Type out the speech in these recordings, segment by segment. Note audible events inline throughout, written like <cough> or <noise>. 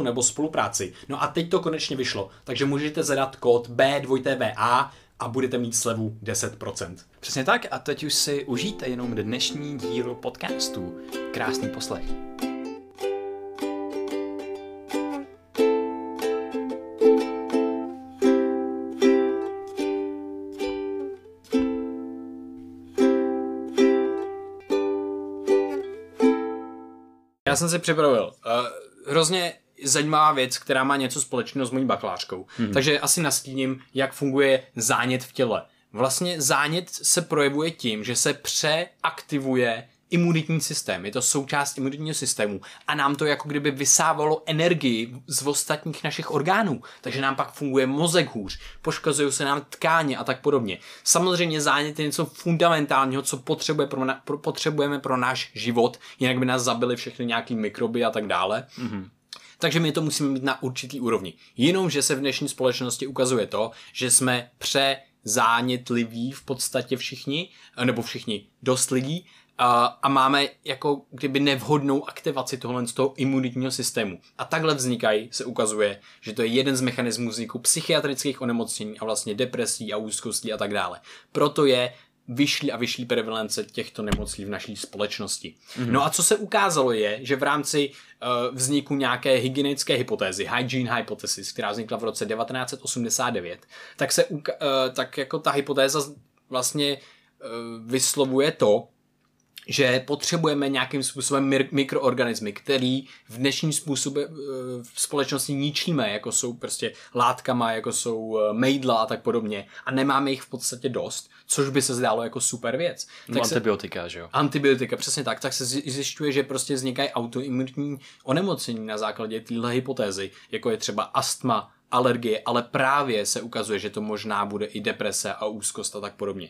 nebo spolupráci. No a teď to konečně vyšlo, takže můžete zadat kód B2TVA a budete mít slevu 10%. Přesně tak a teď už si užijte jenom dnešní díl podcastu. Krásný poslech. Já jsem si připravil uh, hrozně zajímavá věc, která má něco společného s mojí bakalářkou. Hmm. Takže asi nastíním, jak funguje zánět v těle. Vlastně zánět se projevuje tím, že se přeaktivuje imunitní systém, je to součást imunitního systému a nám to jako kdyby vysávalo energii z ostatních našich orgánů, takže nám pak funguje mozek hůř, poškozují se nám tkáně a tak podobně. Samozřejmě zánět je něco fundamentálního, co potřebuje pro na, pro, potřebujeme pro náš život, jinak by nás zabili všechny nějaký mikroby a tak dále. Mm-hmm. Takže my to musíme mít na určitý úrovni. Jenomže se v dnešní společnosti ukazuje to, že jsme pře zánětliví v podstatě všichni, nebo všichni dost lidí, a, a máme jako kdyby nevhodnou aktivaci tohle z toho imunitního systému. A takhle vznikají, se ukazuje, že to je jeden z mechanismů vzniku psychiatrických onemocnění a vlastně depresí a úzkostí a tak dále. Proto je vyšší a vyšší prevalence těchto nemocí v naší společnosti. Mm-hmm. No a co se ukázalo je, že v rámci uh, vzniku nějaké hygienické hypotézy, hygiene hypothesis, která vznikla v roce 1989, tak se uh, tak jako ta hypotéza vlastně uh, vyslovuje to, že potřebujeme nějakým způsobem mikroorganismy, který v dnešním způsobě v společnosti ničíme, jako jsou prostě látkama, jako jsou mejdla a tak podobně a nemáme jich v podstatě dost, což by se zdálo jako super věc. No, tak antibiotika, se, že jo? Antibiotika, přesně tak. Tak se zjišťuje, že prostě vznikají autoimunitní onemocnění na základě téhle hypotézy, jako je třeba astma, alergie, ale právě se ukazuje, že to možná bude i deprese a úzkost a tak podobně.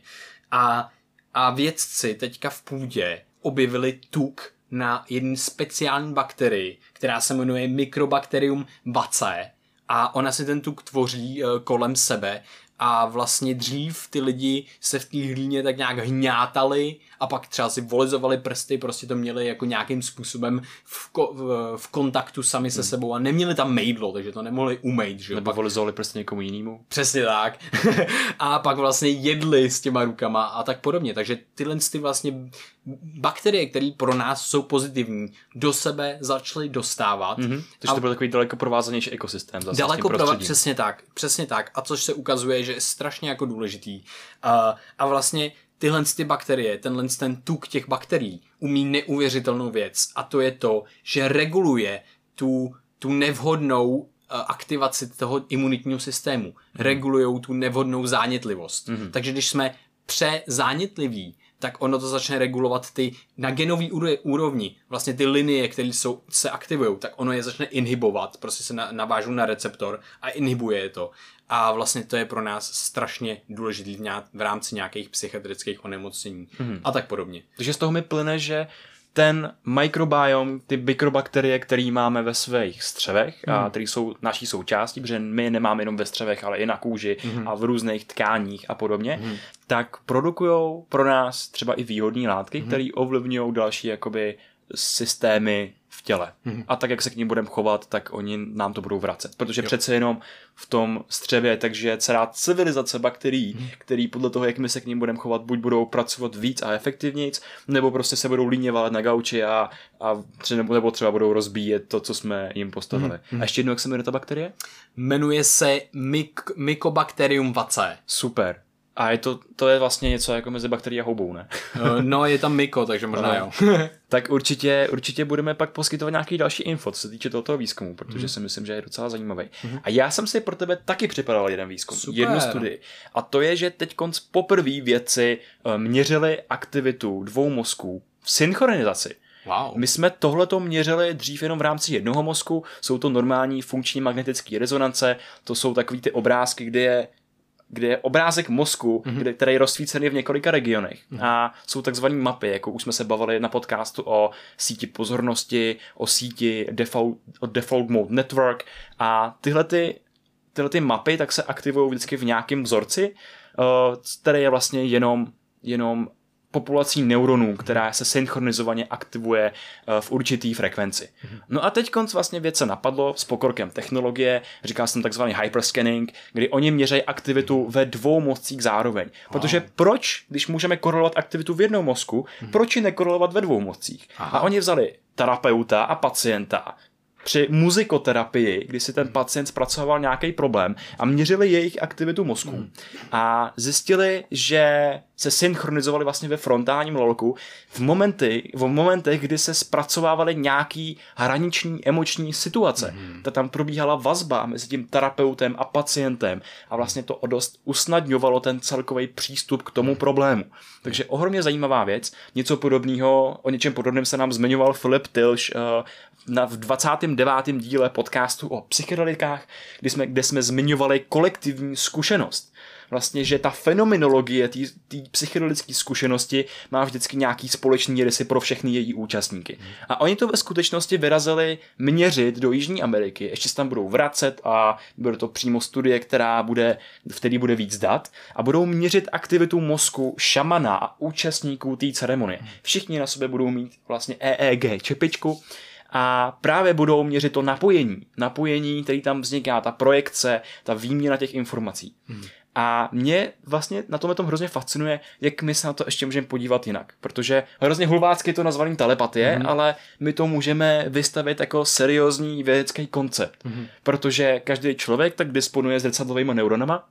A a vědci teďka v půdě objevili tuk na jedné speciální bakterii, která se jmenuje Microbacterium vaccae. A ona si ten tuk tvoří eh, kolem sebe a vlastně dřív ty lidi se v té hlíně tak nějak hňátali a pak třeba si volizovali prsty, prostě to měli jako nějakým způsobem v, ko- v, v kontaktu sami se hmm. sebou a neměli tam mejdlo, takže to nemohli umejt. Že? Nebo pak... volizovali prsty někomu jinému. Přesně tak. <laughs> a pak vlastně jedli s těma rukama a tak podobně. Takže tyhle ty vlastně bakterie, které pro nás jsou pozitivní, do sebe začaly dostávat. Mm-hmm. Takže to byl takový daleko provázanější ekosystém. Zase daleko provázanější, přesně tak, přesně tak. A což se ukazuje, že je strašně jako důležitý. Uh, a vlastně tyhle ty bakterie, tenhle ten tuk těch bakterií umí neuvěřitelnou věc a to je to, že reguluje tu, tu nevhodnou aktivaci toho imunitního systému. Mm. Regulují tu nevhodnou zánětlivost. Mm. Takže když jsme přezánětliví, tak ono to začne regulovat ty na genový úrovni, vlastně ty linie, které jsou, se aktivují, tak ono je začne inhibovat, prostě se navážou na receptor a inhibuje je to. A vlastně to je pro nás strašně důležitý v, nějak, v rámci nějakých psychiatrických onemocnění mm-hmm. a tak podobně. Takže z toho mi plyne, že ten mikrobiom, ty mikrobakterie, který máme ve svých střevech mm. a které jsou naší součástí, protože my nemáme jenom ve střevech, ale i na kůži mm. a v různých tkáních a podobně, mm. tak produkují pro nás třeba i výhodné látky, mm. které ovlivňují další jakoby systémy v těle. Mm-hmm. A tak, jak se k ním budeme chovat, tak oni nám to budou vracet. Protože jo. přece jenom v tom střevě takže celá civilizace bakterií, mm-hmm. který podle toho, jak my se k ním budeme chovat, buď budou pracovat víc a efektivněji, nebo prostě se budou líně na gauči a, a třeba, nebo třeba budou rozbíjet to, co jsme jim postavili. Mm-hmm. A ještě jednou, jak se jmenuje ta bakterie? Jmenuje se myk- Mycobacterium vaccae. Super. A je to, to je vlastně něco jako mezi bakterií a houbou, ne? <laughs> Eh, no, je tam myko, takže možná jo. <laughs> <laughs> tak určitě, určitě budeme pak poskytovat nějaký další info, co se týče tohoto výzkumu, protože mm. si myslím, že je docela zajímavý. Mm. A já jsem si pro tebe taky připravil jeden výzkum, Super. jednu studii. A to je, že teď konc poprvé vědci eh, měřili aktivitu dvou mozků v synchronizaci. Wow. My jsme tohleto měřili dřív jenom v rámci jednoho mozku, jsou to normální funkční magnetické rezonance, to jsou takový ty obrázky, kde je kde je obrázek mozku, mm-hmm. kde, který je rozsvícený v několika regionech. Mm-hmm. A jsou takzvané mapy, jako už jsme se bavili na podcastu o síti pozornosti, o síti default, o default mode network a tyhle ty, tyhle ty mapy tak se aktivují vždycky v nějakém vzorci, uh, který je vlastně jenom jenom populací neuronů, která se synchronizovaně aktivuje eh, v určitý frekvenci. No a teď konc vlastně věc se napadlo s pokrokem technologie, říká jsem takzvaný hyperscanning, kdy oni měří aktivitu ve dvou mozcích zároveň. Protože proč, když můžeme korelovat aktivitu v jednom mozku, proč ji nekorelovat ve dvou mozcích? A oni vzali terapeuta a pacienta, při muzikoterapii, kdy si ten pacient zpracoval nějaký problém a měřili jejich aktivitu mozku. A zjistili, že se synchronizovali vlastně ve frontálním lolku v, momenty, v momentech, kdy se zpracovávaly nějaký hraniční emoční situace. Hmm. Ta tam probíhala vazba mezi tím terapeutem a pacientem a vlastně to dost usnadňovalo ten celkový přístup k tomu problému. Takže ohromně zajímavá věc. Něco podobného, o něčem podobném se nám zmiňoval Filip Tilš uh, na, v 29. díle podcastu o psychedelikách, kde jsme, kde jsme zmiňovali kolektivní zkušenost. Vlastně, že ta fenomenologie té psychedelické zkušenosti má vždycky nějaký společný rysy pro všechny její účastníky. A oni to ve skutečnosti vyrazili měřit do Jižní Ameriky. Ještě se tam budou vracet a bude to přímo studie, která bude, v který bude víc dat a budou měřit aktivitu mozku šamana a účastníků té ceremonie. Všichni na sobě budou mít vlastně EEG čepičku, a právě budou měřit to napojení. Napojení, který tam vzniká, ta projekce, ta výměna těch informací. Hmm. A mě vlastně na tomhle tom hrozně fascinuje, jak my se na to ještě můžeme podívat jinak. Protože hrozně hulvácky to nazvaný telepatie, mm-hmm. ale my to můžeme vystavit jako seriózní vědecký koncept. Mm-hmm. Protože každý člověk tak disponuje zrcadlovými neuronama,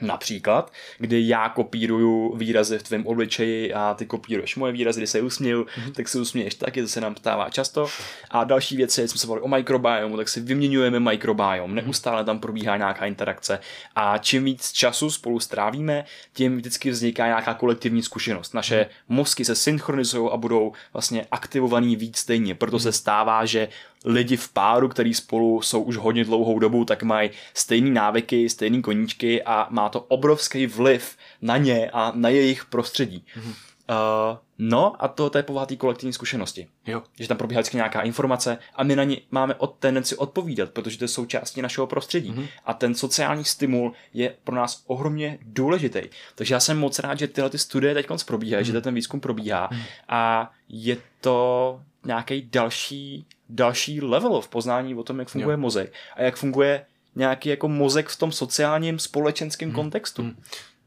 Například, kdy já kopíruju výrazy v tvém obličeji a ty kopíruješ moje výrazy, kdy se usměju, mm-hmm. tak se usměješ taky, to se nám stává často. A další věci, jsme se bavili o mikrobiomu, tak si vyměňujeme mikrobiom, mhm. neustále tam probíhá nějaká interakce a čím víc času spolu strávíme, tím vždycky vzniká nějaká kolektivní zkušenost. Naše mhm. mozky se synchronizují a budou vlastně aktivovaný víc stejně, proto se mhm. stává, že lidi v páru, který spolu jsou už hodně dlouhou dobu, tak mají stejné návyky, stejné koníčky a má to obrovský vliv na ně a na jejich prostředí. Mm-hmm. Uh, no a to, to je povaha té kolektivní zkušenosti. Jo. Že tam probíhá vždycky nějaká informace a my na ní máme od tendenci odpovídat, protože to je součástí našeho prostředí. Mm-hmm. A ten sociální stimul je pro nás ohromně důležitý. Takže já jsem moc rád, že tyhle ty studie teď probíhají, mm-hmm. že ten výzkum probíhá mm-hmm. a je to nějaký další, další level v poznání o tom, jak funguje jo. mozek a jak funguje nějaký jako mozek v tom sociálním společenském hmm. kontextu. Hmm.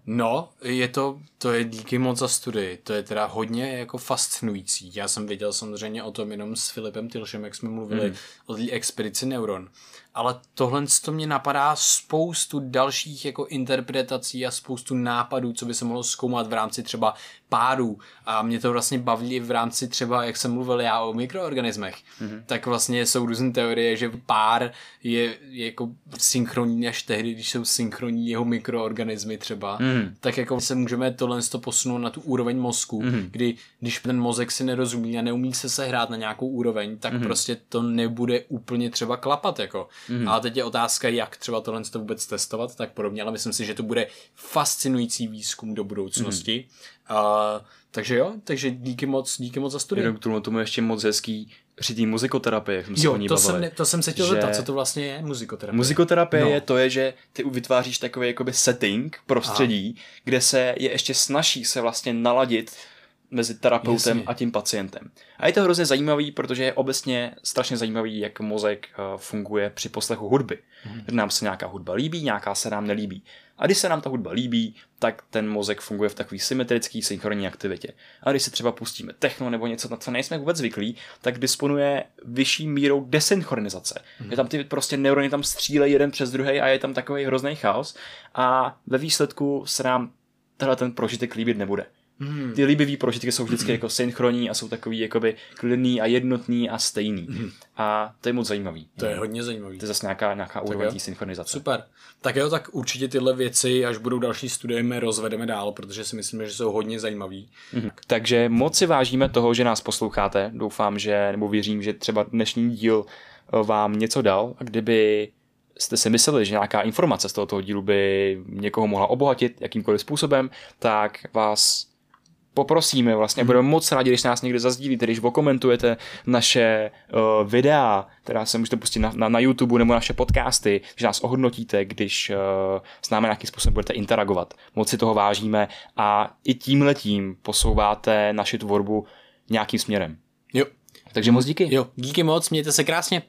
No, je to, to je díky moc za studii, to je teda hodně jako fascinující. Já jsem viděl samozřejmě o tom jenom s Filipem Tilšem, jak jsme mluvili hmm. o té expedici Neuron ale tohle to mě napadá spoustu dalších jako interpretací a spoustu nápadů, co by se mohlo zkoumat v rámci třeba párů a mě to vlastně baví v rámci třeba, jak jsem mluvil já o mikroorganismech, mm-hmm. tak vlastně jsou různé teorie, že pár je, je jako synchronní až tehdy, když jsou synchronní jeho mikroorganismy třeba, mm-hmm. tak jako se můžeme tohle to posunout na tu úroveň mozku, mm-hmm. kdy když ten mozek si nerozumí a neumí se sehrát na nějakou úroveň, tak mm-hmm. prostě to nebude úplně třeba klapat jako. Mm-hmm. A teď je otázka, jak třeba tohle to vůbec testovat, tak podobně, ale myslím si, že to bude fascinující výzkum do budoucnosti. Mm-hmm. Uh, takže jo, takže díky moc, díky moc za studii. Jenom k tomu, tomu ještě moc hezký při té muzikoterapii, jak jsme jo, se o ní to bavili. Jsem, to jsem se chtěl že... zeptat, co to vlastně je muzikoterapie. Muzikoterapie no. je to, je, že ty vytváříš takový jakoby setting, prostředí, Aha. kde se je ještě snaží se vlastně naladit mezi terapeutem Jasně. a tím pacientem. A je to hrozně zajímavý, protože je obecně strašně zajímavý, jak mozek eh, funguje při poslechu hudby. Hmm. Nám se nějaká hudba líbí, nějaká se nám nelíbí. A když se nám ta hudba líbí, tak ten mozek funguje v takový symetrický synchronní aktivitě. A když si třeba pustíme techno nebo něco, na co nejsme vůbec zvyklí, tak disponuje vyšší mírou desynchronizace. Hmm. Je tam ty prostě neurony tam střílejí jeden přes druhý a je tam takový hrozný chaos. A ve výsledku se nám tenhle ten prožitek líbit nebude. Hmm. Ty líbivý prožitky jsou vždycky jako synchronní a jsou takový jakoby klidný a jednotný a stejný. Hmm. A to je moc zajímavý. To je hodně zajímavý. To je zase nějaká, nějaká úroveň synchronizace. Super. Tak jo, tak určitě tyhle věci, až budou další studie, my rozvedeme dál, protože si myslíme, že jsou hodně zajímavý. Hmm. Takže moc si vážíme toho, že nás posloucháte. Doufám, že, nebo věřím, že třeba dnešní díl eh, vám něco dal a kdyby jste si mysleli, že nějaká informace z tohoto dílu by někoho mohla obohatit jakýmkoliv způsobem, tak vás poprosíme, vlastně mm. budeme moc rádi, když nás někde zazdílíte, když okomentujete naše uh, videa, která se můžete pustit na, na, na YouTube nebo naše podcasty, že nás ohodnotíte, když uh, s námi nějakým způsobem budete interagovat. Moc si toho vážíme a i tím letím posouváte naši tvorbu nějakým směrem. Jo. Takže moc díky. Jo, díky moc, mějte se krásně.